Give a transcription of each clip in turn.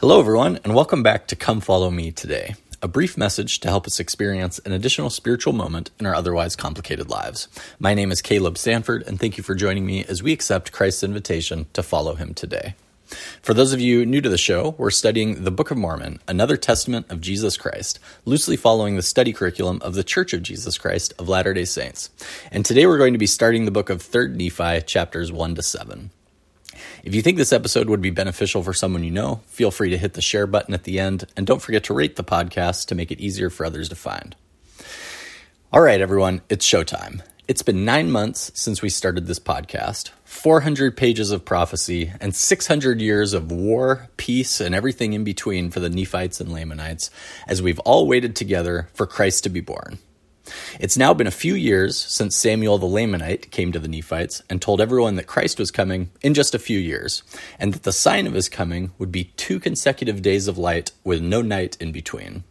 Hello, everyone, and welcome back to Come Follow Me today, a brief message to help us experience an additional spiritual moment in our otherwise complicated lives. My name is Caleb Sanford, and thank you for joining me as we accept Christ's invitation to follow him today. For those of you new to the show, we're studying the Book of Mormon, another testament of Jesus Christ, loosely following the study curriculum of the Church of Jesus Christ of Latter day Saints. And today we're going to be starting the book of 3rd Nephi, chapters 1 to 7. If you think this episode would be beneficial for someone you know, feel free to hit the share button at the end, and don't forget to rate the podcast to make it easier for others to find. All right, everyone, it's showtime. It's been nine months since we started this podcast, 400 pages of prophecy, and 600 years of war, peace, and everything in between for the Nephites and Lamanites as we've all waited together for Christ to be born. It's now been a few years since Samuel the Lamanite came to the Nephites and told everyone that Christ was coming in just a few years, and that the sign of his coming would be two consecutive days of light with no night in between.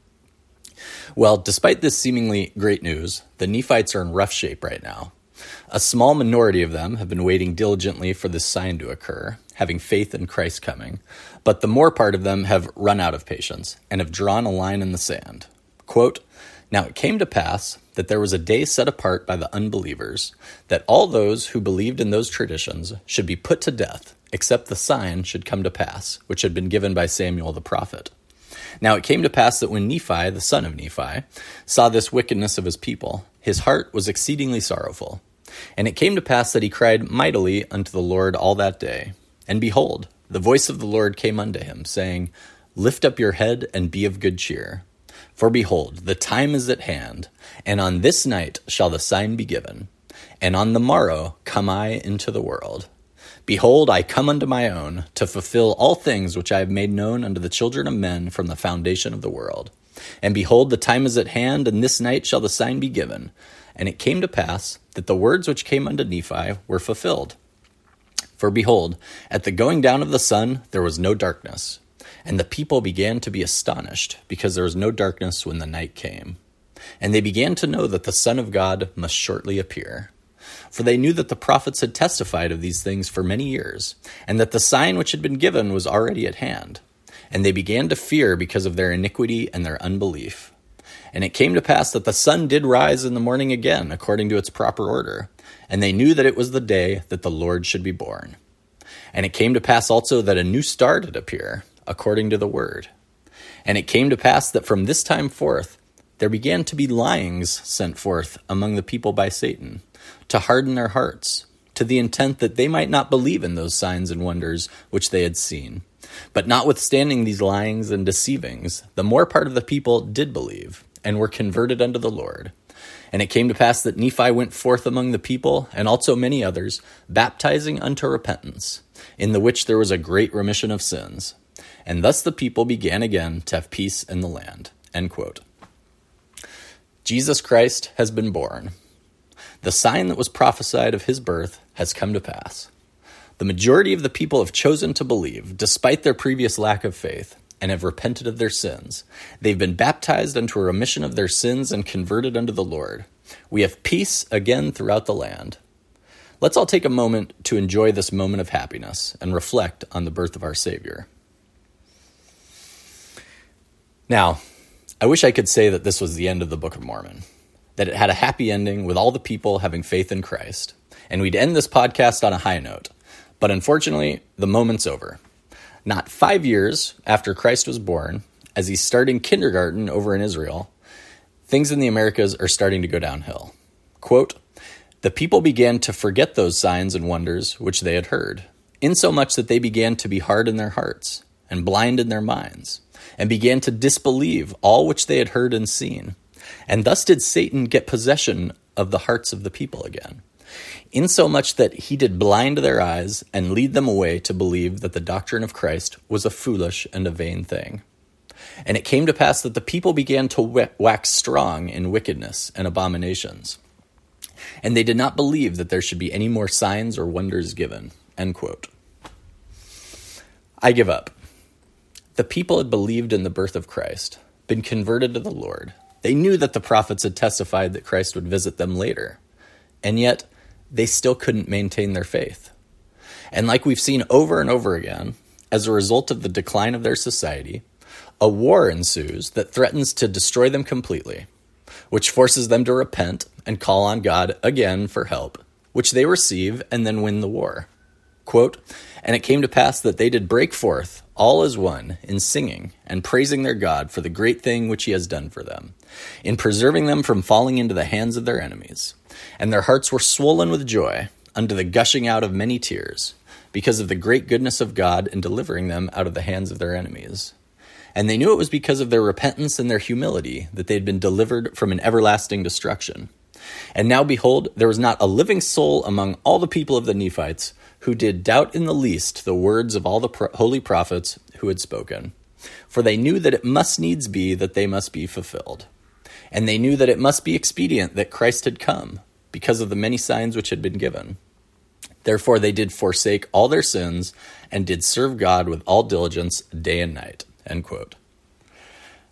Well, despite this seemingly great news, the Nephites are in rough shape right now. A small minority of them have been waiting diligently for this sign to occur, having faith in Christ coming, but the more part of them have run out of patience and have drawn a line in the sand. Quote, now it came to pass that there was a day set apart by the unbelievers, that all those who believed in those traditions should be put to death, except the sign should come to pass, which had been given by Samuel the prophet. Now it came to pass that when Nephi, the son of Nephi, saw this wickedness of his people, his heart was exceedingly sorrowful. And it came to pass that he cried mightily unto the Lord all that day. And behold, the voice of the Lord came unto him, saying, Lift up your head and be of good cheer for behold, the time is at hand, and on this night shall the sign be given, and on the morrow come I into the world. Behold, I come unto my own, to fulfill all things which I have made known unto the children of men from the foundation of the world. And behold, the time is at hand, and this night shall the sign be given. And it came to pass that the words which came unto Nephi were fulfilled. For behold, at the going down of the sun there was no darkness, and the people began to be astonished, because there was no darkness when the night came. And they began to know that the Son of God must shortly appear. For they knew that the prophets had testified of these things for many years, and that the sign which had been given was already at hand. And they began to fear because of their iniquity and their unbelief. And it came to pass that the sun did rise in the morning again, according to its proper order, and they knew that it was the day that the Lord should be born. And it came to pass also that a new star did appear according to the word. And it came to pass that from this time forth there began to be lyings sent forth among the people by Satan, to harden their hearts, to the intent that they might not believe in those signs and wonders which they had seen. But notwithstanding these lyings and deceivings, the more part of the people did believe, and were converted unto the Lord. And it came to pass that Nephi went forth among the people, and also many others, baptizing unto repentance, in the which there was a great remission of sins. And thus the people began again to have peace in the land. End quote. Jesus Christ has been born. The sign that was prophesied of his birth has come to pass. The majority of the people have chosen to believe, despite their previous lack of faith, and have repented of their sins. They've been baptized unto a remission of their sins and converted unto the Lord. We have peace again throughout the land. Let's all take a moment to enjoy this moment of happiness and reflect on the birth of our Savior. Now, I wish I could say that this was the end of the Book of Mormon, that it had a happy ending with all the people having faith in Christ, and we'd end this podcast on a high note. But unfortunately, the moment's over. Not five years after Christ was born, as he's starting kindergarten over in Israel, things in the Americas are starting to go downhill. Quote, the people began to forget those signs and wonders which they had heard, insomuch that they began to be hard in their hearts and blind in their minds and began to disbelieve all which they had heard and seen. And thus did Satan get possession of the hearts of the people again, insomuch that he did blind their eyes and lead them away to believe that the doctrine of Christ was a foolish and a vain thing. And it came to pass that the people began to wax strong in wickedness and abominations. And they did not believe that there should be any more signs or wonders given. End quote. I give up. The people had believed in the birth of Christ, been converted to the Lord. They knew that the prophets had testified that Christ would visit them later, and yet they still couldn't maintain their faith. And like we've seen over and over again, as a result of the decline of their society, a war ensues that threatens to destroy them completely, which forces them to repent and call on God again for help, which they receive and then win the war. Quote, and it came to pass that they did break forth, all as one, in singing and praising their God for the great thing which he has done for them, in preserving them from falling into the hands of their enemies. And their hearts were swollen with joy unto the gushing out of many tears, because of the great goodness of God in delivering them out of the hands of their enemies. And they knew it was because of their repentance and their humility that they had been delivered from an everlasting destruction. And now behold, there was not a living soul among all the people of the Nephites who did doubt in the least the words of all the pro- holy prophets who had spoken. For they knew that it must needs be that they must be fulfilled. And they knew that it must be expedient that Christ had come, because of the many signs which had been given. Therefore they did forsake all their sins, and did serve God with all diligence day and night. End quote.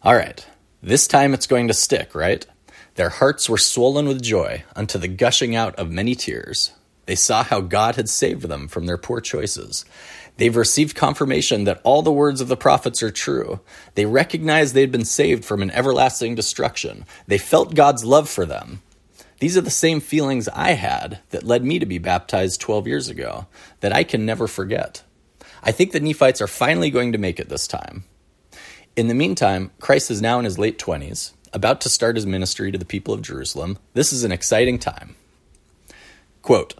All right, this time it's going to stick, right? Their hearts were swollen with joy unto the gushing out of many tears. They saw how God had saved them from their poor choices. They've received confirmation that all the words of the prophets are true. They recognized they'd been saved from an everlasting destruction. They felt God's love for them. These are the same feelings I had that led me to be baptized 12 years ago, that I can never forget. I think the Nephites are finally going to make it this time. In the meantime, Christ is now in his late 20s, about to start his ministry to the people of Jerusalem. This is an exciting time. Quote,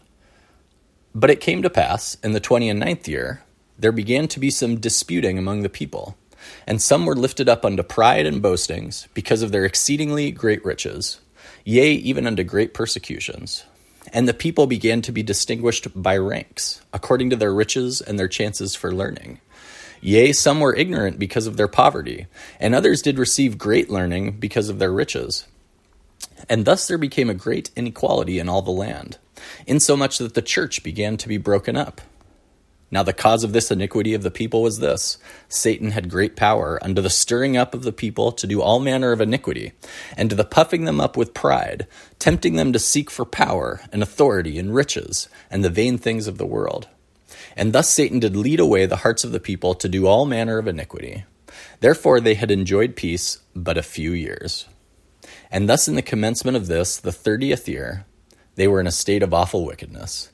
but it came to pass in the twenty and ninth year, there began to be some disputing among the people, and some were lifted up unto pride and boastings because of their exceedingly great riches, yea, even unto great persecutions. And the people began to be distinguished by ranks, according to their riches and their chances for learning. Yea, some were ignorant because of their poverty, and others did receive great learning because of their riches. And thus there became a great inequality in all the land insomuch that the church began to be broken up. Now, the cause of this iniquity of the people was this Satan had great power unto the stirring up of the people to do all manner of iniquity, and to the puffing them up with pride, tempting them to seek for power and authority and riches, and the vain things of the world. And thus Satan did lead away the hearts of the people to do all manner of iniquity. Therefore they had enjoyed peace but a few years. And thus in the commencement of this, the thirtieth year, they were in a state of awful wickedness.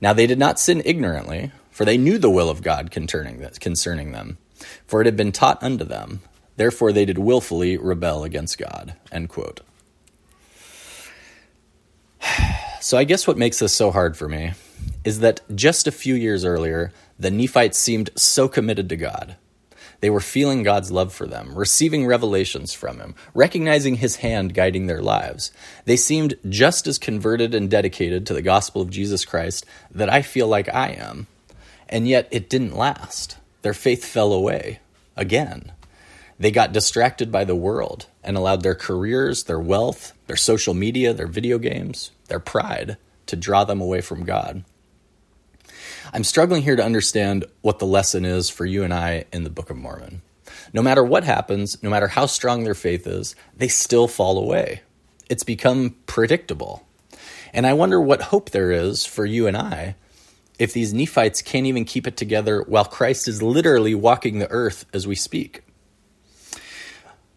Now they did not sin ignorantly, for they knew the will of God concerning them, for it had been taught unto them. Therefore they did wilfully rebel against God. End quote. So I guess what makes this so hard for me is that just a few years earlier, the Nephites seemed so committed to God. They were feeling God's love for them, receiving revelations from Him, recognizing His hand guiding their lives. They seemed just as converted and dedicated to the gospel of Jesus Christ that I feel like I am. And yet it didn't last. Their faith fell away again. They got distracted by the world and allowed their careers, their wealth, their social media, their video games, their pride to draw them away from God. I'm struggling here to understand what the lesson is for you and I in the Book of Mormon. No matter what happens, no matter how strong their faith is, they still fall away. It's become predictable. And I wonder what hope there is for you and I if these Nephites can't even keep it together while Christ is literally walking the earth as we speak.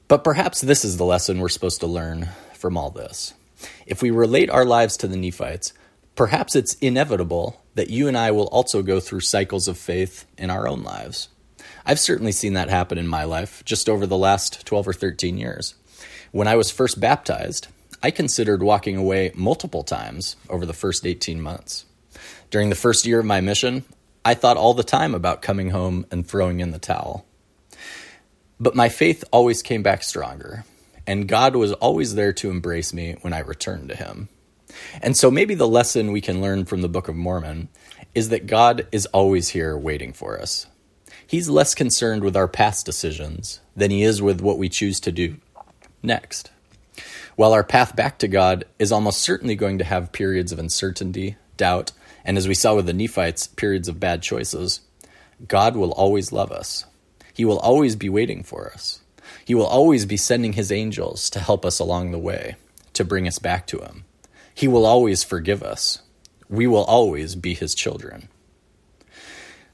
But perhaps this is the lesson we're supposed to learn from all this. If we relate our lives to the Nephites, perhaps it's inevitable that you and I will also go through cycles of faith in our own lives. I've certainly seen that happen in my life just over the last 12 or 13 years. When I was first baptized, I considered walking away multiple times over the first 18 months. During the first year of my mission, I thought all the time about coming home and throwing in the towel. But my faith always came back stronger, and God was always there to embrace me when I returned to Him. And so maybe the lesson we can learn from the Book of Mormon is that God is always here waiting for us. He's less concerned with our past decisions than he is with what we choose to do next. While our path back to God is almost certainly going to have periods of uncertainty, doubt, and as we saw with the Nephites, periods of bad choices, God will always love us. He will always be waiting for us. He will always be sending his angels to help us along the way, to bring us back to him. He will always forgive us. We will always be his children.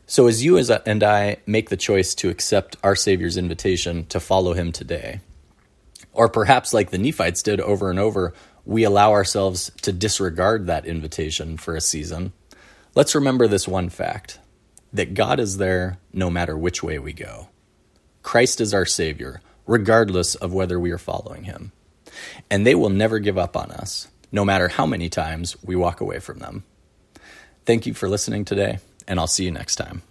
So, as you and I make the choice to accept our Savior's invitation to follow him today, or perhaps like the Nephites did over and over, we allow ourselves to disregard that invitation for a season, let's remember this one fact that God is there no matter which way we go. Christ is our Savior, regardless of whether we are following him. And they will never give up on us, no matter how many times we walk away from them. Thank you for listening today, and I'll see you next time.